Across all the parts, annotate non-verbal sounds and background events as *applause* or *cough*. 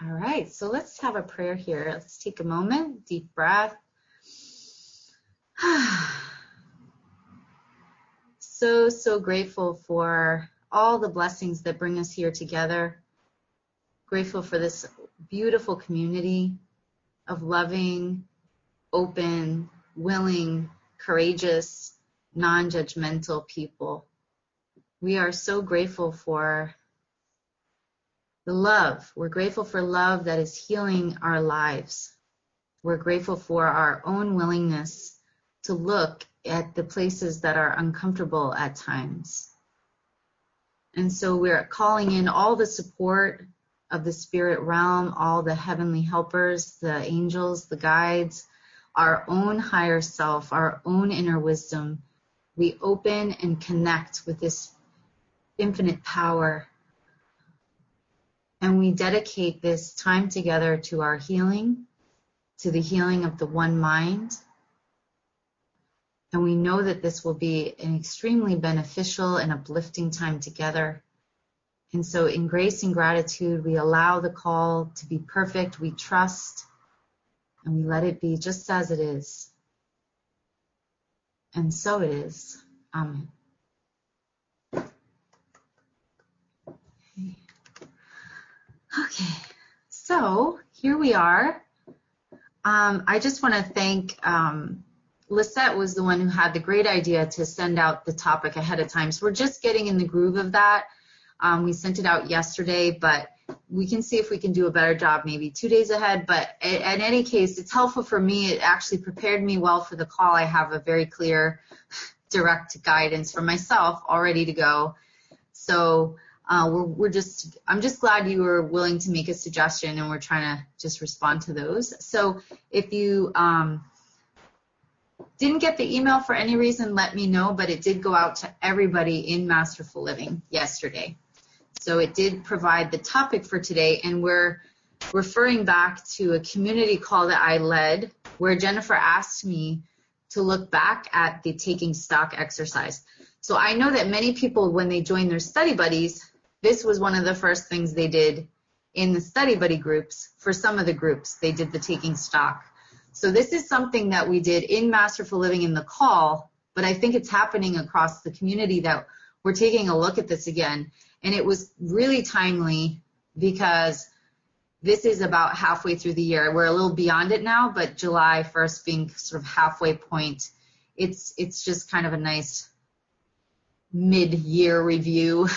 All right, so let's have a prayer here. Let's take a moment, deep breath. *sighs* so, so grateful for all the blessings that bring us here together. Grateful for this beautiful community of loving, open, willing, courageous, non judgmental people. We are so grateful for the love. We're grateful for love that is healing our lives. We're grateful for our own willingness to look at the places that are uncomfortable at times. And so we're calling in all the support of the spirit realm, all the heavenly helpers, the angels, the guides, our own higher self, our own inner wisdom. We open and connect with this infinite power. And we dedicate this time together to our healing, to the healing of the one mind. And we know that this will be an extremely beneficial and uplifting time together. And so, in grace and gratitude, we allow the call to be perfect. We trust and we let it be just as it is. And so it is. Amen. Okay, so here we are. Um, I just want to thank um, Lisette was the one who had the great idea to send out the topic ahead of time. So we're just getting in the groove of that. Um, we sent it out yesterday, but we can see if we can do a better job maybe two days ahead. But in any case, it's helpful for me. It actually prepared me well for the call. I have a very clear, direct guidance for myself all ready to go. So uh, we're, we're just, I'm just glad you were willing to make a suggestion and we're trying to just respond to those. So if you um, didn't get the email for any reason, let me know, but it did go out to everybody in Masterful Living yesterday. So it did provide the topic for today, and we're referring back to a community call that I led where Jennifer asked me to look back at the taking stock exercise. So I know that many people, when they join their study buddies, this was one of the first things they did in the study buddy groups. For some of the groups, they did the taking stock. So this is something that we did in Masterful Living in the call, but I think it's happening across the community that we're taking a look at this again. And it was really timely because this is about halfway through the year. We're a little beyond it now, but July 1st being sort of halfway point, it's it's just kind of a nice mid-year review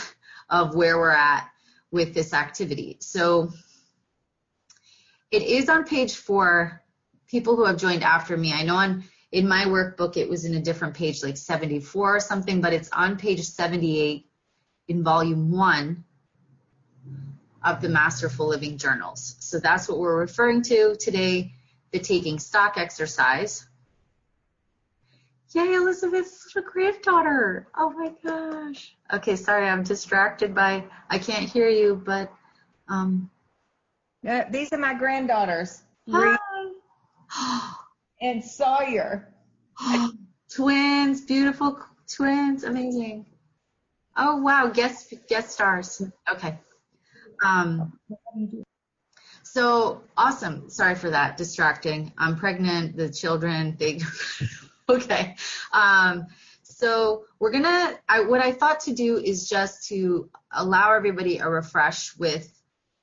of where we're at with this activity. So it is on page four. People who have joined after me, I know on in my workbook it was in a different page, like 74 or something, but it's on page 78 in volume one of the Masterful Living Journals. So that's what we're referring to today, the taking stock exercise. Yay, Elizabeth's a granddaughter. Oh my gosh. Okay, sorry, I'm distracted by, I can't hear you, but. Um, uh, these are my granddaughters. Hi. and Sawyer. *gasps* twins, beautiful twins, amazing. Oh wow, guest guest stars. Okay. Um, so awesome. Sorry for that. Distracting. I'm pregnant. The children. Big. *laughs* *laughs* okay. Um, so we're gonna. I, what I thought to do is just to allow everybody a refresh with.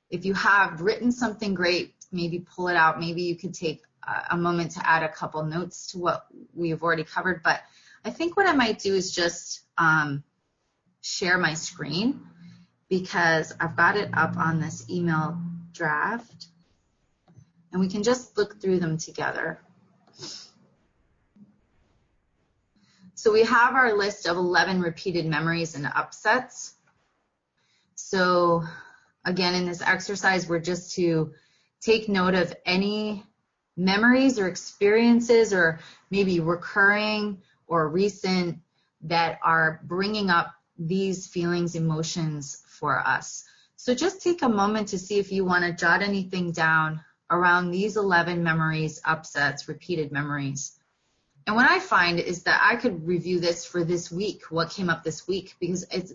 If you have written something great, maybe pull it out. Maybe you could take a moment to add a couple notes to what we've already covered. But I think what I might do is just um, share my screen because I've got it up on this email draft and we can just look through them together. So we have our list of 11 repeated memories and upsets. So again, in this exercise, we're just to take note of any memories or experiences or maybe recurring or recent that are bringing up these feelings, emotions for us. So just take a moment to see if you want to jot anything down around these 11 memories, upsets, repeated memories. And what I find is that I could review this for this week, what came up this week, because it's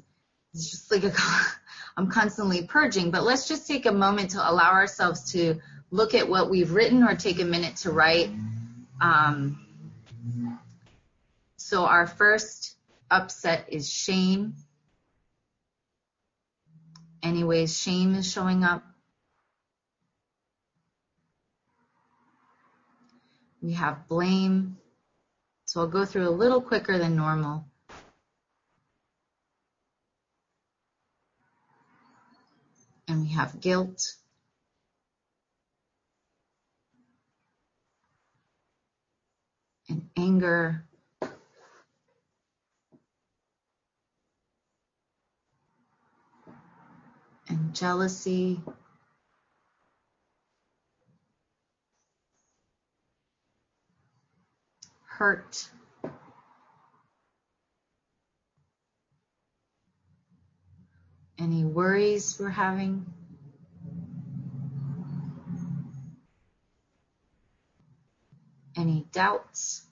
it's just like a, *laughs* I'm constantly purging, but let's just take a moment to allow ourselves to look at what we've written or take a minute to write. Um, so our first upset is shame. Anyways, shame is showing up. We have blame. So I'll go through a little quicker than normal. And we have guilt. And anger. And jealousy. Hurt. Any worries we're having? Any doubts?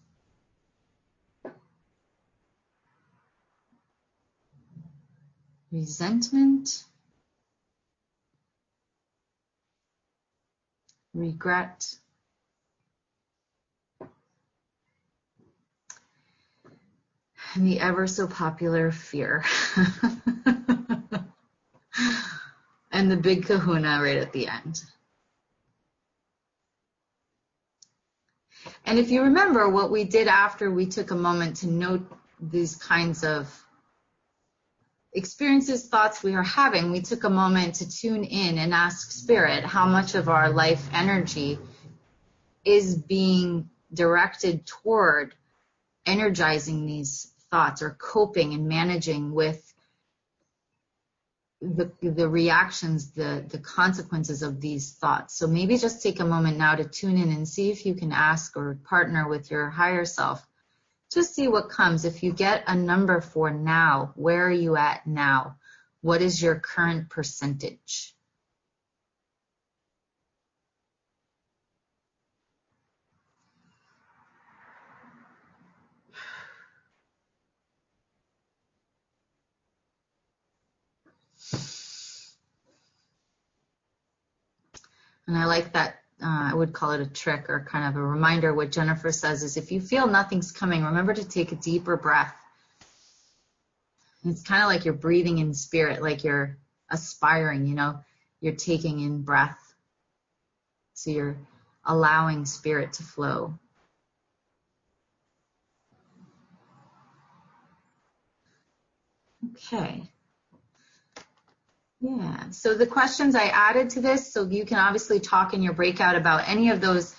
Resentment? Regret? And the ever so popular fear. *laughs* and the big kahuna right at the end. And if you remember what we did after we took a moment to note these kinds of experiences, thoughts we are having, we took a moment to tune in and ask Spirit how much of our life energy is being directed toward energizing these thoughts or coping and managing with the, the reactions, the, the consequences of these thoughts. So maybe just take a moment now to tune in and see if you can ask or partner with your higher self. Just see what comes. If you get a number for now, where are you at now? What is your current percentage? And I like that. Uh, I would call it a trick or kind of a reminder. What Jennifer says is if you feel nothing's coming, remember to take a deeper breath. it's kind of like you're breathing in spirit, like you're aspiring, you know, you're taking in breath. So you're allowing spirit to flow. Okay. Yeah. So the questions I added to this, so you can obviously talk in your breakout about any of those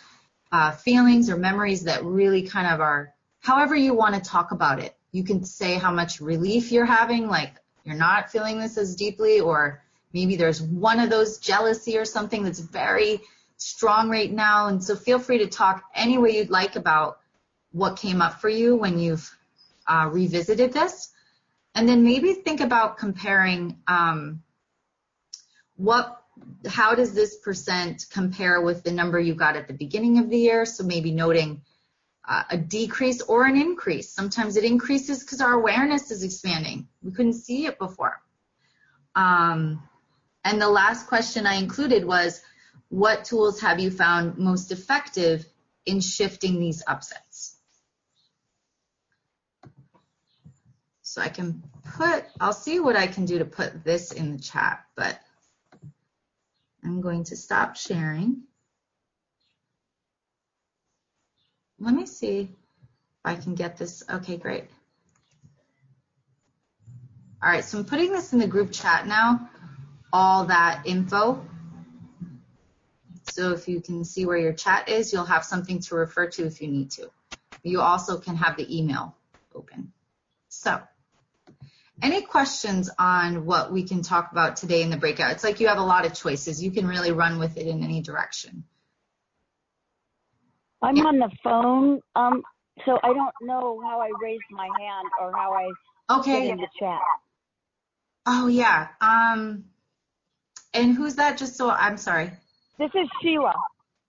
uh, feelings or memories that really kind of are, however you want to talk about it. You can say how much relief you're having, like you're not feeling this as deeply, or maybe there's one of those jealousy or something that's very strong right now. And so feel free to talk any way you'd like about what came up for you when you've uh, revisited this. And then maybe think about comparing um, what how does this percent compare with the number you got at the beginning of the year? So maybe noting uh, a decrease or an increase. Sometimes it increases because our awareness is expanding. We couldn't see it before. Um, and the last question I included was, what tools have you found most effective in shifting these upsets? So I can put, I'll see what I can do to put this in the chat, but I'm going to stop sharing. Let me see if I can get this. Okay, great. All right, so I'm putting this in the group chat now, all that info. So if you can see where your chat is, you'll have something to refer to if you need to. You also can have the email open. So any questions on what we can talk about today in the breakout? It's like you have a lot of choices. You can really run with it in any direction. I'm yeah. on the phone, um, so I don't know how I raise my hand or how I okay. in the chat. Oh yeah. Um, and who's that? Just so I'm sorry. This is Sheila.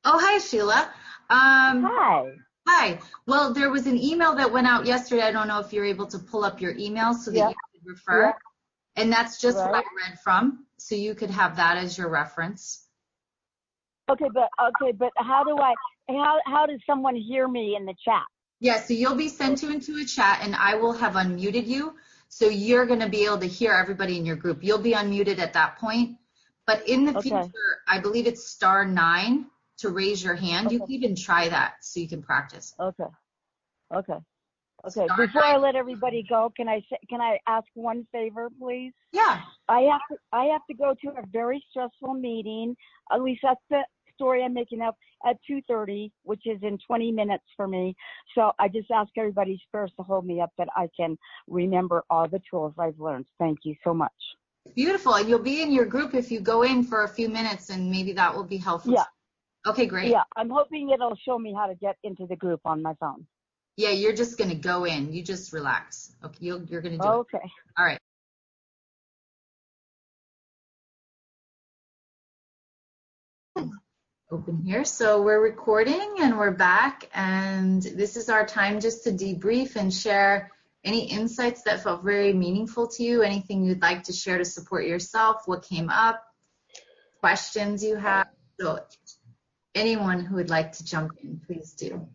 Oh hi Sheila. Um, hi. Hi. Well, there was an email that went out yesterday. I don't know if you're able to pull up your email so that yeah. Refer. And that's just what I read from. So you could have that as your reference. Okay, but okay, but how do I? How how does someone hear me in the chat? Yeah, so you'll be sent to into a chat and I will have unmuted you. So you're going to be able to hear everybody in your group. You'll be unmuted at that point. But in the Okay. future, I believe it's star nine to raise your hand. You can even try that so you can practice. Okay, okay, okay. Before I let everybody go, can I say, can I ask one favor, please? Yeah. I have to I have to go to a very stressful meeting. At least that's the story I'm making up at 2:30, which is in 20 minutes for me. So I just ask everybody first to hold me up that I can remember all the tools I've learned. Thank you so much. Beautiful. And you'll be in your group if you go in for a few minutes and maybe that will be helpful. Yeah. Okay, great. Yeah, I'm hoping it'll show me how to get into the group on my phone. Yeah, you're just going to go in. You just relax. Okay, you'll, you're going to do it. Okay. All right. Open here. So we're recording and we're back and this is our time just to debrief and share any insights that felt very meaningful to you, anything you'd like to share to support yourself, what came up, questions you have. So anyone who would like to jump in, please do.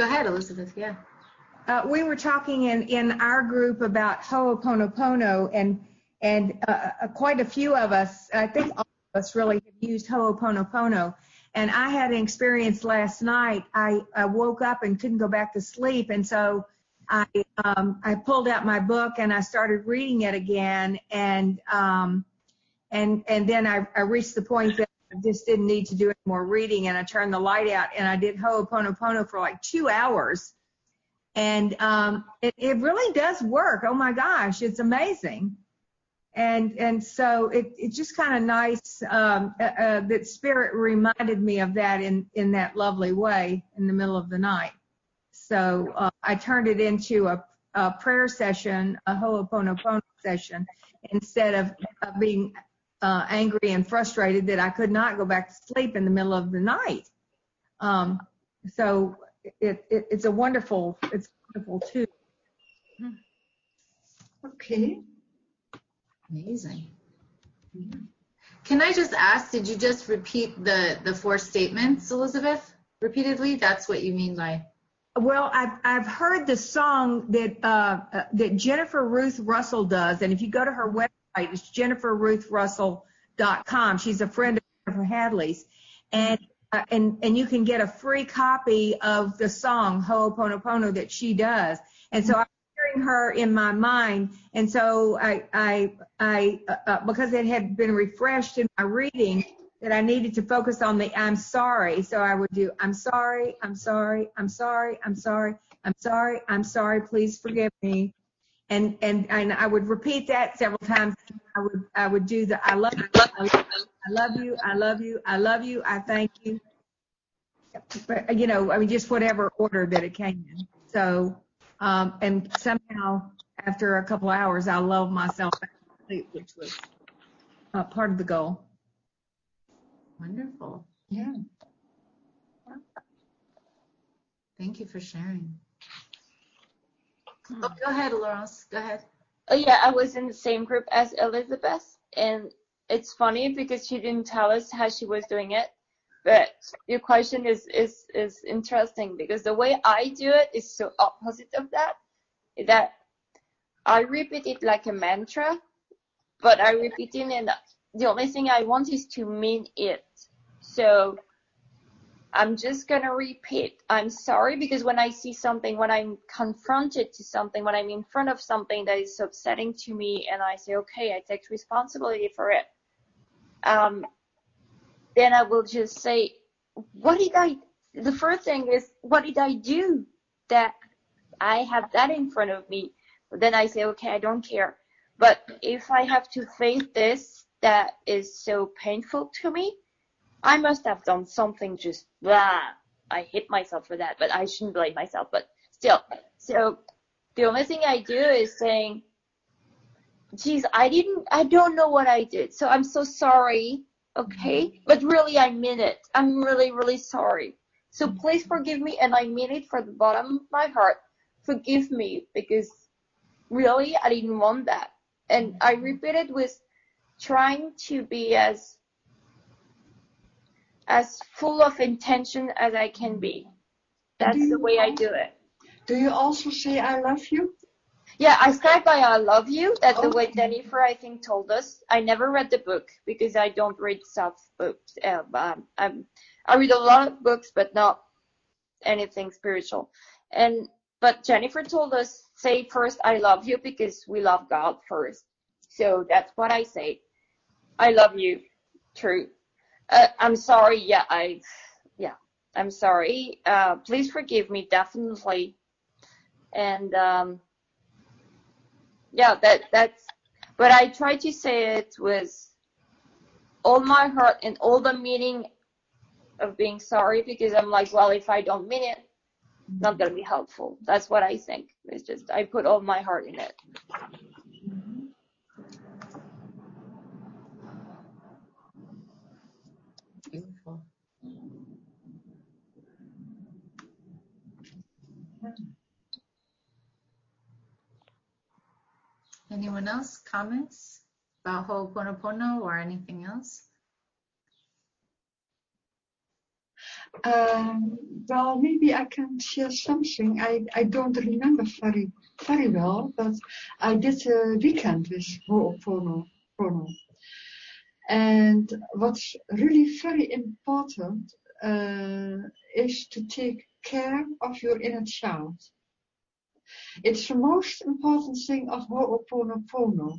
Go ahead, Elizabeth. Yeah. Uh, we were talking in, in our group about Ho'oponopono and and uh, uh, quite a few of us, I think all of us really have used Ho'oponopono. And I had an experience last night. I, I woke up and couldn't go back to sleep, and so I um, I pulled out my book and I started reading it again. And um, and and then I, I reached the point that just didn't need to do any more reading, and I turned the light out and I did Ho'oponopono for like two hours and um, it, it really does work. Oh my gosh, it's amazing. And and so it, it's just kind of nice um, uh, uh, that Spirit reminded me of that in in that lovely way in the middle of the night. So uh, I turned it into a, a prayer session, a Ho'oponopono session, instead of, of being uh, angry and frustrated that I could not go back to sleep in the middle of the night. Um, so it, it, it's a wonderful, it's wonderful too. Okay. Amazing. Can I just ask, did you just repeat the, the four statements, Elizabeth, repeatedly? That's what you mean by, Well, I've, I've heard the song that, uh, uh, that Jennifer Ruth Russell does. And if you go to her website, it's jenniferruthrussell.com. She's a friend of Hadley's. And, uh, and, and you can get a free copy of the song Ho'oponopono that she does. And so I'm hearing her in my mind. And so I, I, I, uh, uh, because it had been refreshed in my reading, that I needed to focus on the I'm sorry. So I would do I'm sorry, I'm sorry, I'm sorry, I'm sorry, I'm sorry, I'm sorry, please forgive me. And and and I would repeat that several times. I would I would do the I love you, I love you, I love you, I love you, I thank you. But, you know, I mean, just whatever order that it came in. So, um, and somehow after a couple hours, I lulled myself back to sleep, which was uh, part of the goal. wonderful. Yeah. Thank you for sharing. Oh, go ahead, Laurence. Go ahead. Oh yeah, I was in the same group as Elizabeth, and it's funny because she didn't tell us how she was doing it. But your question is is is interesting because the way I do it is so opposite of that. That I repeat it like a mantra, but I repeat it and the only thing I want is to mean it. So I'm just gonna repeat. I'm sorry because when I see something, when I'm confronted to something, when I'm in front of something that is upsetting to me, and I say, okay, I take responsibility for it. Um, then I will just say, what did I? The first thing is, what did I do that I have that in front of me? Then I say, okay, I don't care. But if I have to face this that is so painful to me, I must have done something just blah. I hate myself for that, but I shouldn't blame myself. But still, so the only thing I do is saying, geez, I didn't, I don't know what I did. So I'm so sorry Okay? Mm-hmm. But really, I mean it. I'm really, really sorry. So mm-hmm. please forgive me, and I mean it from the bottom of my heart. Forgive me because really, I didn't want that. And mm-hmm. I repeat it with trying to be as as full of intention as I can be. That's the way I do it. Do you also say I love you? Yeah, I start by I love you. That's the way Jennifer, I think, told us. I never read the book because I don't read self books. Um, I'm, I read a lot of books, but not anything spiritual. And but Jennifer told us say first I love you because we love God first. So that's what I say. I love you. True. Uh, I'm sorry. Yeah, I. Yeah, I'm sorry. Uh, please forgive me. Definitely. And um, yeah, that that's. But I try to say it with all my heart and all the meaning of being sorry because I'm like, well, if I don't mean it, not gonna be helpful. That's what I think. It's just I put all my heart in it. Beautiful. Anyone else comments about Ho'oponopono or anything else? Um, well, maybe I can share something. I, I don't remember very very well, but I did a weekend with Ho'oponopono. And what's really very important uh, is to take care of your inner child. It's the most important thing of Ho'oponopono,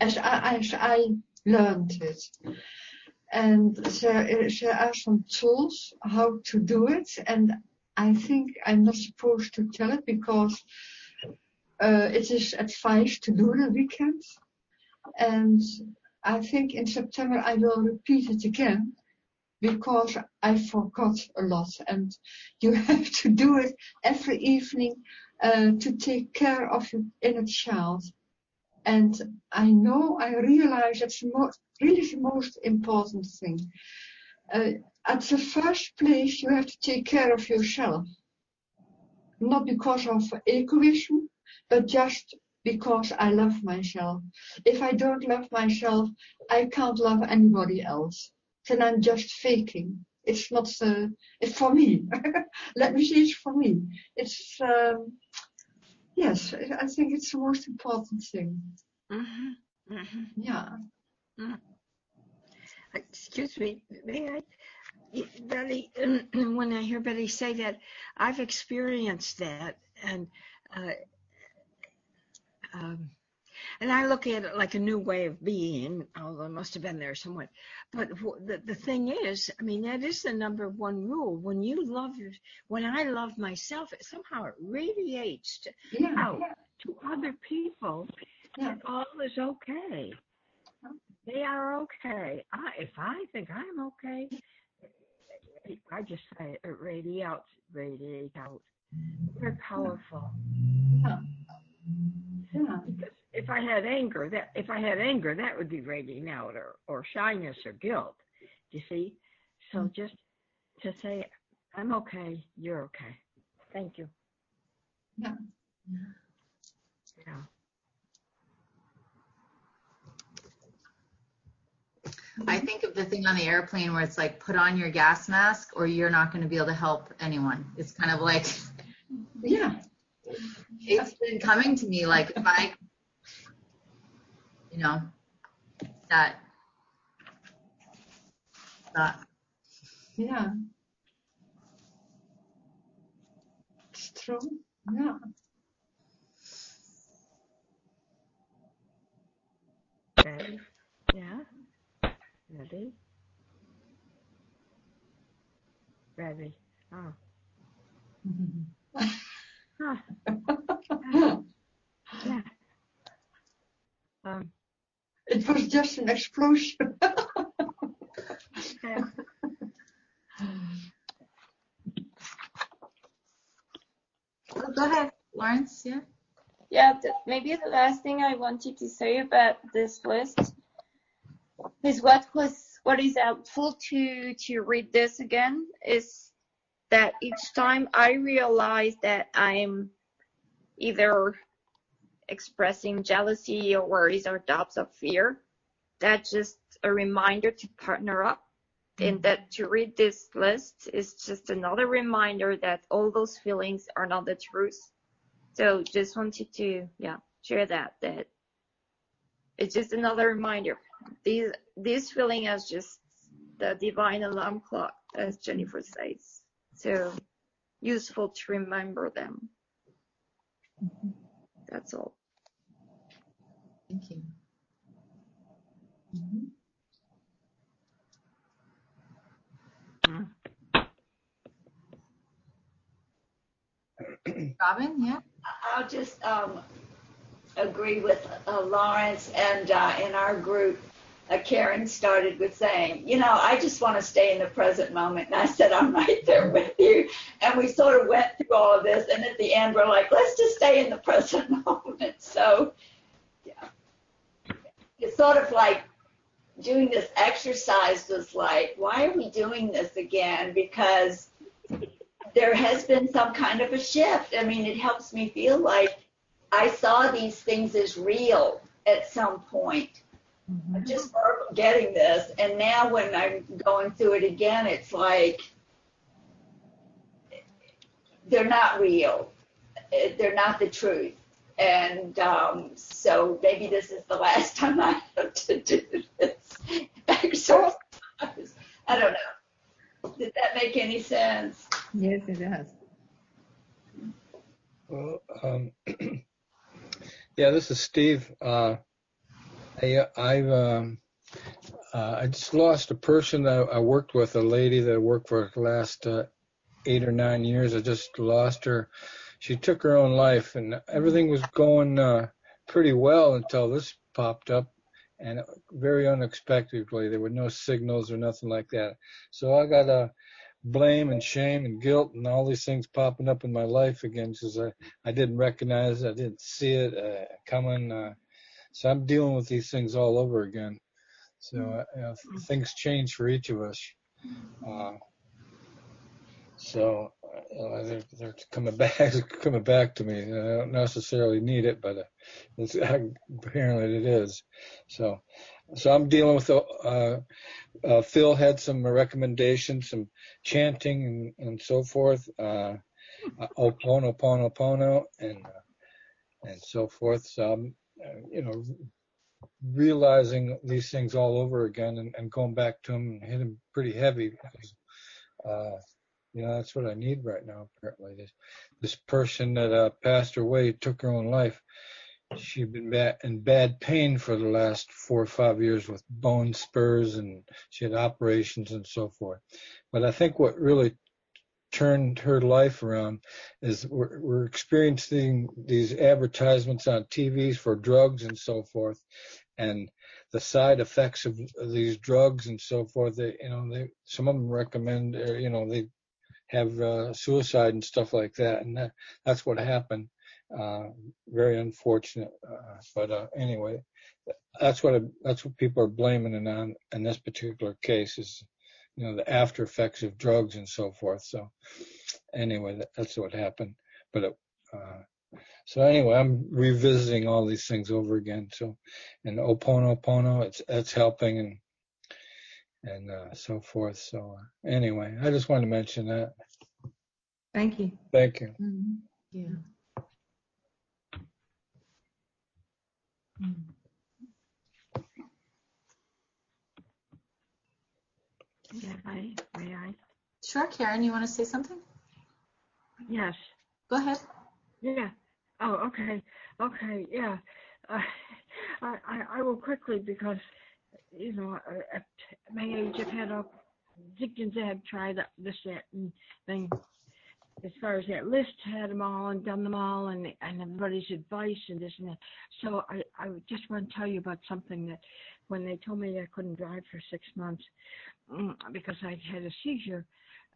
as I, as I learned it. And there, there are some tools how to do it, and I think I'm not supposed to tell it because uh, it is advised to do the weekend. And I think in September I will repeat it again because I forgot a lot. And you *laughs* have to do it every evening uh, to take care of your inner child. And I know, I realize that's the most, really the most important thing. Uh, at the first place, you have to take care of yourself. Not because of egoism, but just because I love myself. If I don't love myself, I can't love anybody else. Then I'm just faking. It's not, uh, it's for me. *laughs* Let me see, it's for me. It's, um, yes, I think it's the most important thing. Mhm, mhm. Yeah. Excuse me, may I? Betty, *clears throat* when I hear Betty say that, I've experienced that, and uh, um, and I look at it like a new way of being, although it must have been there somewhat. But the the thing is, I mean, that is the number one rule. When you love your, when I love myself, it somehow it radiates to, Yeah. out to other people Yeah. that all is okay. They are okay. I, if I think I'm okay, I just say it radiate out, radiate out. Very powerful. Yeah. Yeah. Because if I had anger, that if I had anger, that would be radiating out, or or shyness or guilt. You see, so mm. just to say, I'm okay, you're okay. Thank you. Yeah. Yeah. I think of the thing on the airplane where it's like, put on your gas mask or you're not going to be able to help anyone. It's kind of like, Yeah. It's been coming to me like if I, you know, that, that Yeah. It's true. Yeah. Ready? Yeah. Ready? Ready. Oh. *laughs* Huh. Yeah. Um, It was just an explosion. yeah. Oh, go ahead, Lawrence. Yeah. Yeah, th- maybe the last thing I wanted to say about this list is what was what is helpful to to read this again is that each time I realize that I'm either expressing jealousy or worries or doubts of fear, that's just a reminder to partner up. And mm-hmm. that to read this list is just another reminder that all those feelings are not the truth. So just wanted to, yeah, share that, that it's just another reminder. These, this feeling is just the divine alarm clock, as Jennifer says. So useful to remember them. That's all. Thank you. Mhm. Robin, yeah? I'll just um, agree with uh, Lawrence and uh, in our group, Karen started with saying, you know, I just want to stay in the present moment. And I said, I'm right there with you. And we sort of went through all of this. And at the end, we're like, let's just stay in the present *laughs* moment. So, yeah. It's sort of like doing this exercise was like, why are we doing this again? Because there has been some kind of a shift. I mean, it helps me feel like I saw these things as real at some point. I'm just getting this. And now when I'm going through it again, it's like they're not real. They're not the truth. And um, so maybe this is the last *laughs* time I have to do this exercise. I don't know. Did that make any sense? Yes, it does. Well, um, *clears throat* yeah, this is Steve. Uh, I, I've, um, uh, I just lost a person that I worked with, a lady that I worked for the last uh, eight or nine years. I just lost her. She took her own life, and everything was going uh, pretty well until this popped up, and very unexpectedly. There were no signals or nothing like that. So I got a blame and shame and guilt and all these things popping up in my life again because I, I didn't recognize it, I didn't see it uh, coming. Uh, so I'm dealing with these things all over again. So uh, things change for each of us. Uh, so uh, they're, they're coming *laughs* back, coming back to me. I don't necessarily need it, but uh, it's, *laughs* apparently it is. So, so I'm dealing with. Uh, uh, Phil had some recommendations, some chanting and, and so forth. Uh, opono, pono, pono, and and so forth. So I'm, you know, realizing these things all over again and, and going back to them and hit them pretty heavy. Uh, you know, that's what I need right now. Apparently, this this person that uh, passed away took her own life. She'd been bad, in bad pain for the last four or five years with bone spurs, and she had operations and so forth. But I think what really turned her life around is we're, we're experiencing these advertisements on TVs for drugs and so forth, and the side effects of these drugs and so forth. They, you know, they some of them recommend, uh, you know, they have uh, suicide and stuff like that, and that, that's what happened. Uh, very unfortunate, uh, but uh, anyway, that's what I, that's what people are blaming it on in this particular case is, you know, the after effects of drugs and so forth. So, anyway, that, that's what happened. But it, uh, so anyway, I'm revisiting all these things over again. So, and Oponopono, it's it's helping and and uh, so forth. So uh, anyway, I just wanted to mention that. Thank you. Thank you. Mhm. Yeah. Mm. Yeah, I, may I? Sure, Karen, you want to say something? Yes. Go ahead. Yeah. Oh, okay. Okay. Yeah. Uh, I, I I will quickly because you know at my age I've had all addictions I have tried this that and thing. As far as that list, had them all and done them all, and and everybody's advice and this and that. So I I just want to tell you about something that when they told me I couldn't drive for six months mm, because I had a seizure.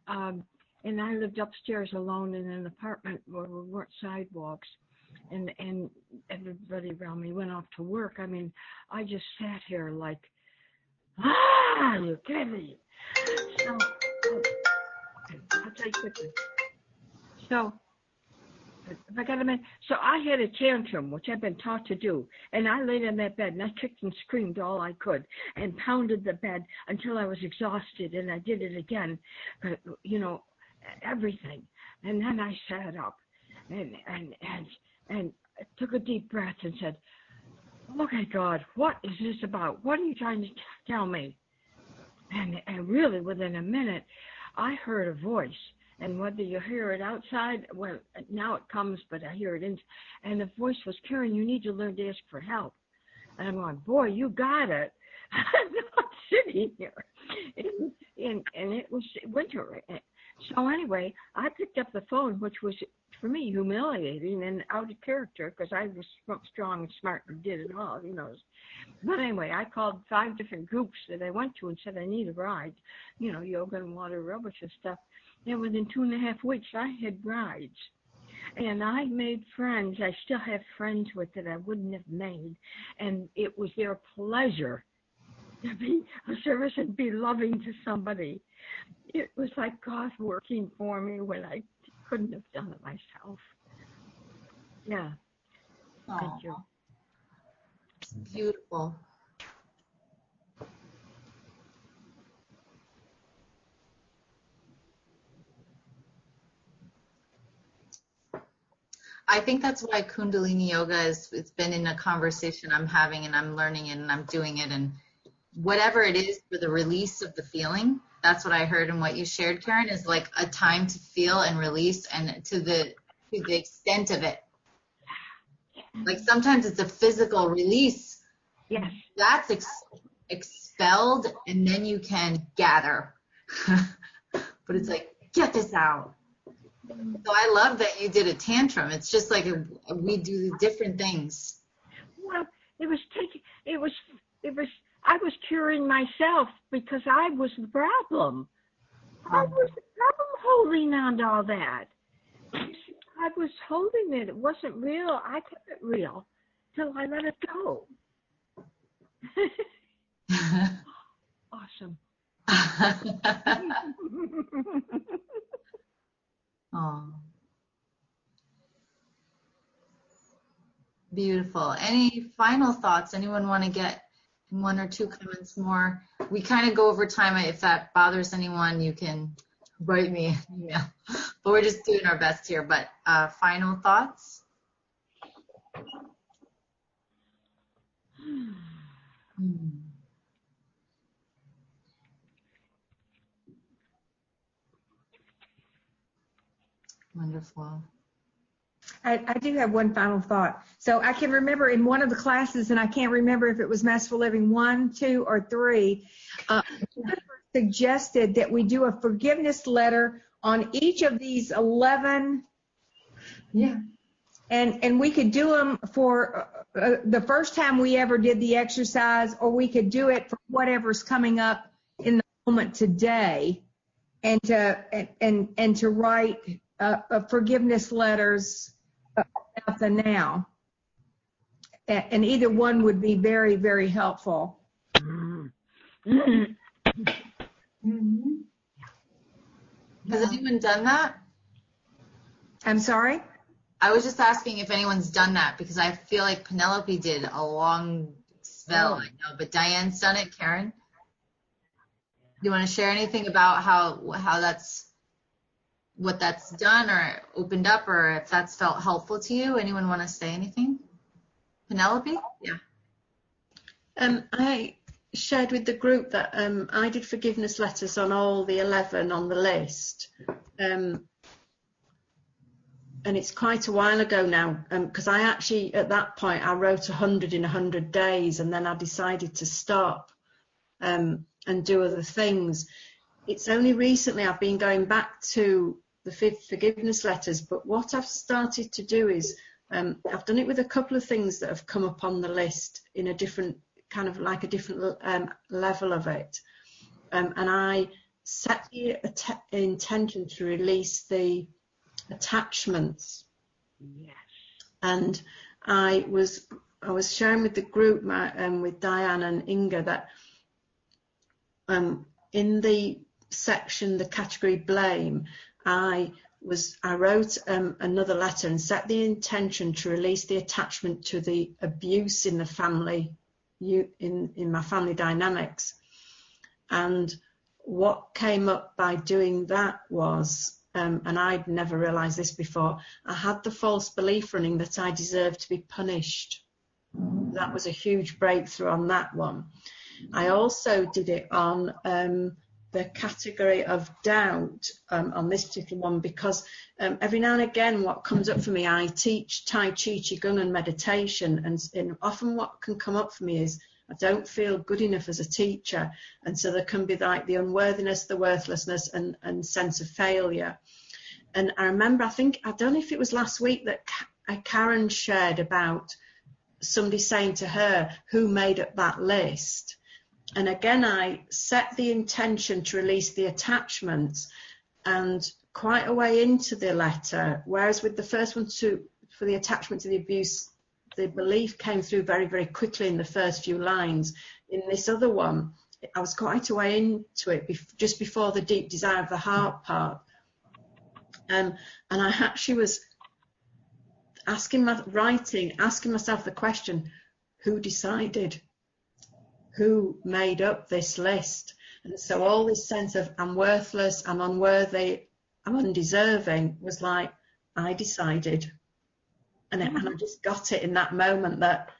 Um, and I lived upstairs alone in an apartment where there weren't sidewalks, and and everybody around me went off to work. I mean, I just sat here like Ah, you're kidding me. So, oh, I'll tell you quickly. So, I got a minute, so I had a tantrum, which I've been taught to do, and I laid in that bed and I kicked and screamed all I could and pounded the bed until I was exhausted, and I did it again, but, you know, everything. And then I sat up and and and and took a deep breath and said, "Okay, God, what is this about? What are you trying to t- tell me?" And and really, within a minute, I heard a voice. And whether you hear it outside, well, now it comes, but I hear it in. And the voice was, Karen, you need to learn to ask for help. And I'm like, boy, you got it. *laughs* I'm not sitting here. And, and, and it was winter. So anyway, I picked up the phone, which was for me humiliating and out of character because I was strong and smart and did it all, you know. But anyway, I called five different groups that I went to and said I need a ride, you know, yoga and water aerobics and stuff. And within two and a half weeks, I had rides. And I made friends. I still have friends with that I wouldn't have made. And it was their pleasure to be a service and be loving to somebody. It was like God working for me when I couldn't have done it myself. Yeah. Thank you. It's beautiful. I think that's why Kundalini Yoga is, it's been in a conversation I'm having and I'm learning it and I'm doing it and whatever it is for the release of the feeling, that's what I heard and what you shared, Karen, is like a time to feel and release and to the to the extent of it. Like sometimes it's a physical release. Yes. That's ex- expelled and then you can gather. *laughs* but it's like, get this out. So I love that you did a tantrum. It's just like a, we do different things. Well, it was taking, it was, it was, I was curing myself because I was the problem. I was the problem holding on to all that. I was holding it. It wasn't real. I kept it real till I let it go. *laughs* awesome. *laughs* *laughs* oh. Beautiful. Any final thoughts? Anyone want to get one or two comments more? We kind of go over time. If that bothers anyone, you can write me an email. *laughs* But we're just doing our best here. But uh, final thoughts? *sighs* Hmm. Wonderful. I, I do have one final thought. So I can remember in one of the classes, and I can't remember if it was Masterful Living one, two, or three, uh, suggested that we do a forgiveness letter on each of these 11 Yeah. and and we could do them for uh, uh, the first time we ever did the exercise or we could do it for whatever's coming up in the moment today and to and and, and to write forgiveness letters about the now and, either one would be very very helpful hmm Has anyone done that? i'm sorry I was just asking if anyone's done that because I feel like Penelope did a long spell. I know, but Diane's done it. Karen, do you want to share anything about how how that's what that's done or opened up, or if that's felt helpful to you? Anyone want to say anything? Penelope? Yeah. Um, I shared with the group that um, I did forgiveness letters on all the 11 on the list. Um, and it's quite a while ago now because I actually, at that point, I wrote 100 in 100 days and then I decided to stop um, and do other things. It's only recently I've been going back to the forgiveness letters, but what I've started to do is um, I've done it with a couple of things that have come up on the list in a different kind of like a different um, level of it. Um, and I set the intention to release the attachments. Yes. And I was I was sharing with the group my, um, with Diane and Inga that um, in the section, the category blame, I was I wrote um, another letter and set the intention to release the attachment to the abuse in the family, you in in my family dynamics, and what came up by doing that was, um, and I'd never realised this before, I had the false belief running that I deserved to be punished. That was a huge breakthrough on that one. I also did it on um, the category of doubt um, on this particular one because um, every now and again what comes up for me, I teach Tai Chi, Qigong and meditation and, and often what can come up for me is I don't feel good enough as a teacher. And so there can be like the unworthiness, the worthlessness and, and sense of failure. And I remember, I think, I don't know if it was last week that Karen shared about somebody saying to her, who made up that list? And again, I set the intention to release the attachments and quite a way into the letter, whereas with the first one to, for the attachment to the abuse, the belief came through very, very quickly in the first few lines. In this other one, I was quite a way into it just before the deep desire of the heart part. Um, and I actually was asking my writing, asking myself the question, who decided? Who made up this list? And so all this sense of I'm worthless, I'm unworthy, I'm undeserving was like, I decided and, it, and I just got it in that moment that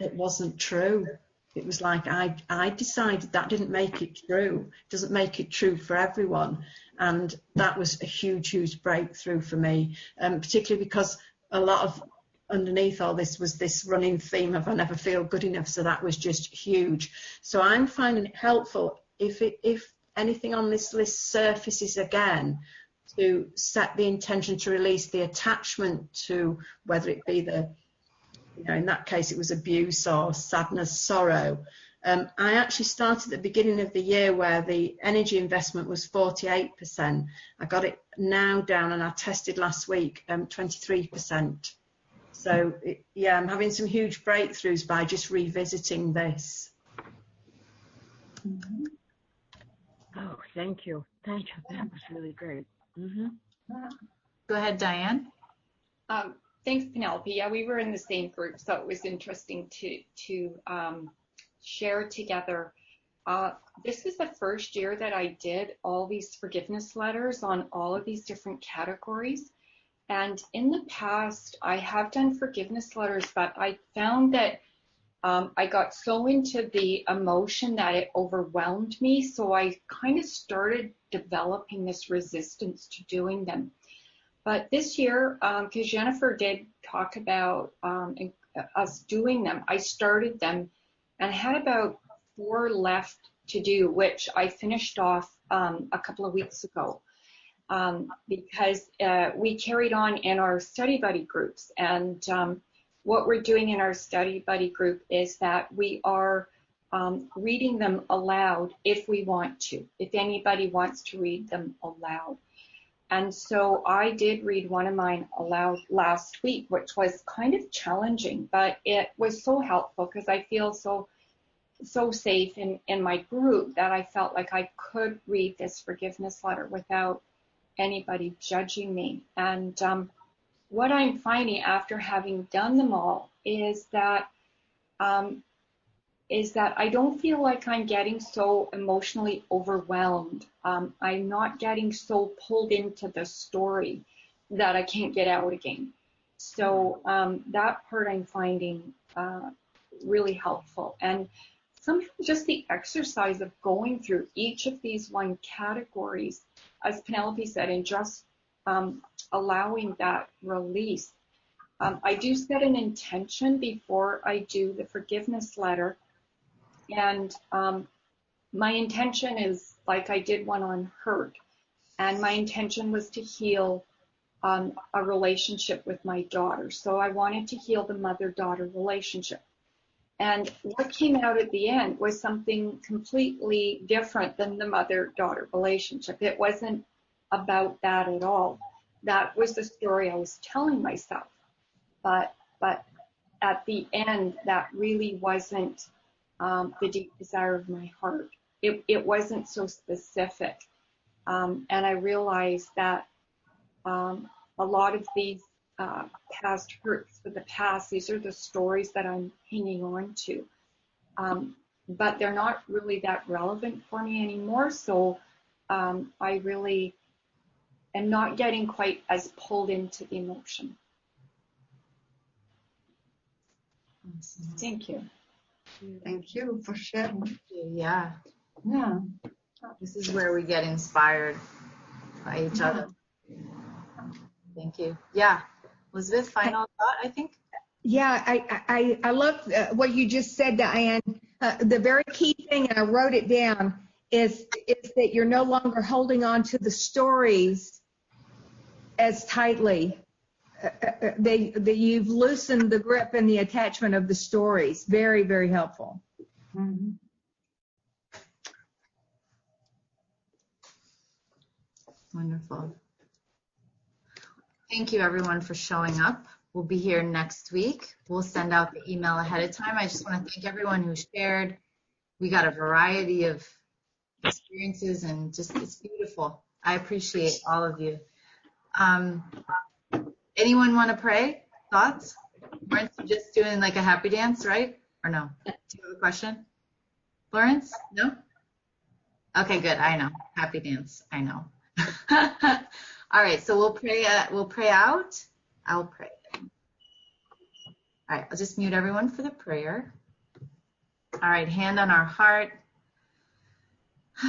it wasn't true. It was like I I decided that didn't make it true. It doesn't make it true for everyone, and that was a huge huge breakthrough for me, um, particularly because a lot of underneath all this was this running theme of I never feel good enough. So that was just huge. So I'm finding it helpful if it if anything on this list surfaces again to set the intention to release the attachment to whether it be the, you know, in that case it was abuse or sadness, sorrow. Um, I actually started at the beginning of the year where the energy investment was 48%. I got it now down and I tested last week um, 23%. So it, yeah, I'm having some huge breakthroughs by just revisiting this. Mm-hmm. Oh, thank you. Thank you. That was really great. Mm-hmm. Go ahead, Diane. Um, thanks, Penelope. Yeah, we were in the same group, so it was interesting to to um, share together. Uh, this was the first year that I did all these forgiveness letters on all of these different categories. And in the past, I have done forgiveness letters, but I found that um, I got so into the emotion that it overwhelmed me. So I kind of started developing this resistance to doing them. But this year, because um, Jennifer did talk about um, us doing them, I started them and I had about four left to do, which I finished off um, a couple of weeks ago. Um, because uh, we carried on in our study buddy groups and um, what we're doing in our study buddy group is that we are um, reading them aloud if we want to, if anybody wants to read them aloud. And so I did read one of mine aloud last week, which was kind of challenging, but it was so helpful because I feel so so safe in, in my group that I felt like I could read this forgiveness letter without anybody judging me. And um, what I'm finding after having done them all is that um, is that I don't feel like I'm getting so emotionally overwhelmed. Um, I'm not getting so pulled into the story that I can't get out again. So um, that part I'm finding uh, really helpful. And sometimes just the exercise of going through each of these one categories, as Penelope said, and just um, allowing that release. Um, I do set an intention before I do the forgiveness letter. And um, my intention is like I did one on hurt. And my intention was to heal um, a relationship with my daughter. So I wanted to heal the mother daughter relationship. And what came out at the end was something completely different than the mother daughter relationship. It wasn't about that at all that was the story I was telling myself. But but at the end, that really wasn't um, the deep desire of my heart. it, it wasn't so specific. Um, and I realized that um, a lot of these uh, past hurts for the past, these are the stories that I'm hanging on to. Um, but they're not really that relevant for me anymore. So um, I really am not getting quite as pulled into the emotion. Thank you. Thank you for sharing. Yeah. Yeah. This is where we get inspired by each other. Thank you. Yeah. Elizabeth, final thought, I think? Yeah, I, I, I love uh, what you just said, Diane. Uh, the very key thing, and I wrote it down, is, is that you're no longer holding on to the stories as tightly. Uh, uh, uh, they, they, you've loosened the grip and the attachment of the stories. Very, very helpful. Mm-hmm. Wonderful. Thank you everyone for showing up. We'll be here next week. We'll send out the email ahead of time. I just want to thank everyone who shared. We got a variety of experiences and just it's beautiful. I appreciate all of you. Um, anyone want to pray? Thoughts? Weren't you just doing like a happy dance, right? Or no? Do you have a question? Lawrence? No? Okay, good. I know. Happy dance. I know. *laughs* All right, so we'll pray. Uh, we'll pray out. I'll pray. All right, I'll just mute everyone for the prayer. All right, hand on our heart. *sighs*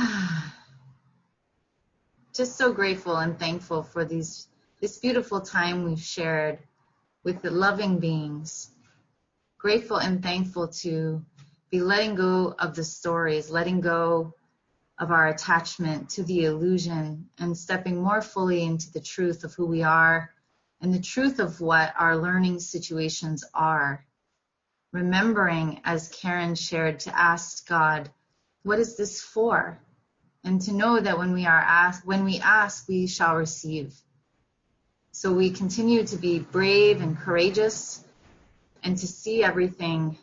just so grateful and thankful for these this beautiful time we've shared with the loving beings. Grateful and thankful to be letting go of the stories, letting go of our attachment to the illusion and stepping more fully into the truth of who we are and the truth of what our learning situations are. Remembering, as Karen shared, to ask God, what is this for? And to know that when we are asked, when we ask, we shall receive. So we continue to be brave and courageous and to see everything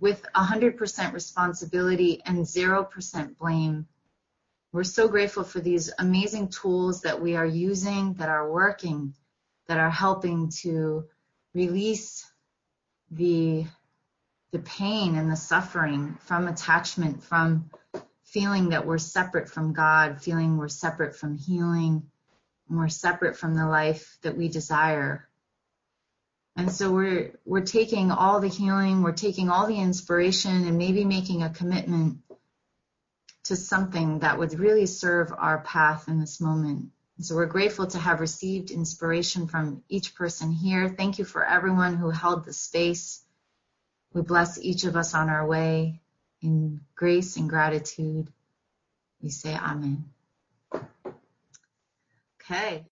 with 100% responsibility and 0% blame we're so grateful for these amazing tools that we are using, that are working, that are helping to release the, the pain and the suffering from attachment, from feeling that we're separate from God, feeling we're separate from healing, we're separate from the life that we desire. And so we're we're taking all the healing, we're taking all the inspiration and maybe making a commitment to something that would really serve our path in this moment. So we're grateful to have received inspiration from each person here. Thank you for everyone who held the space. We bless each of us on our way in grace and gratitude. We say Amen. Okay.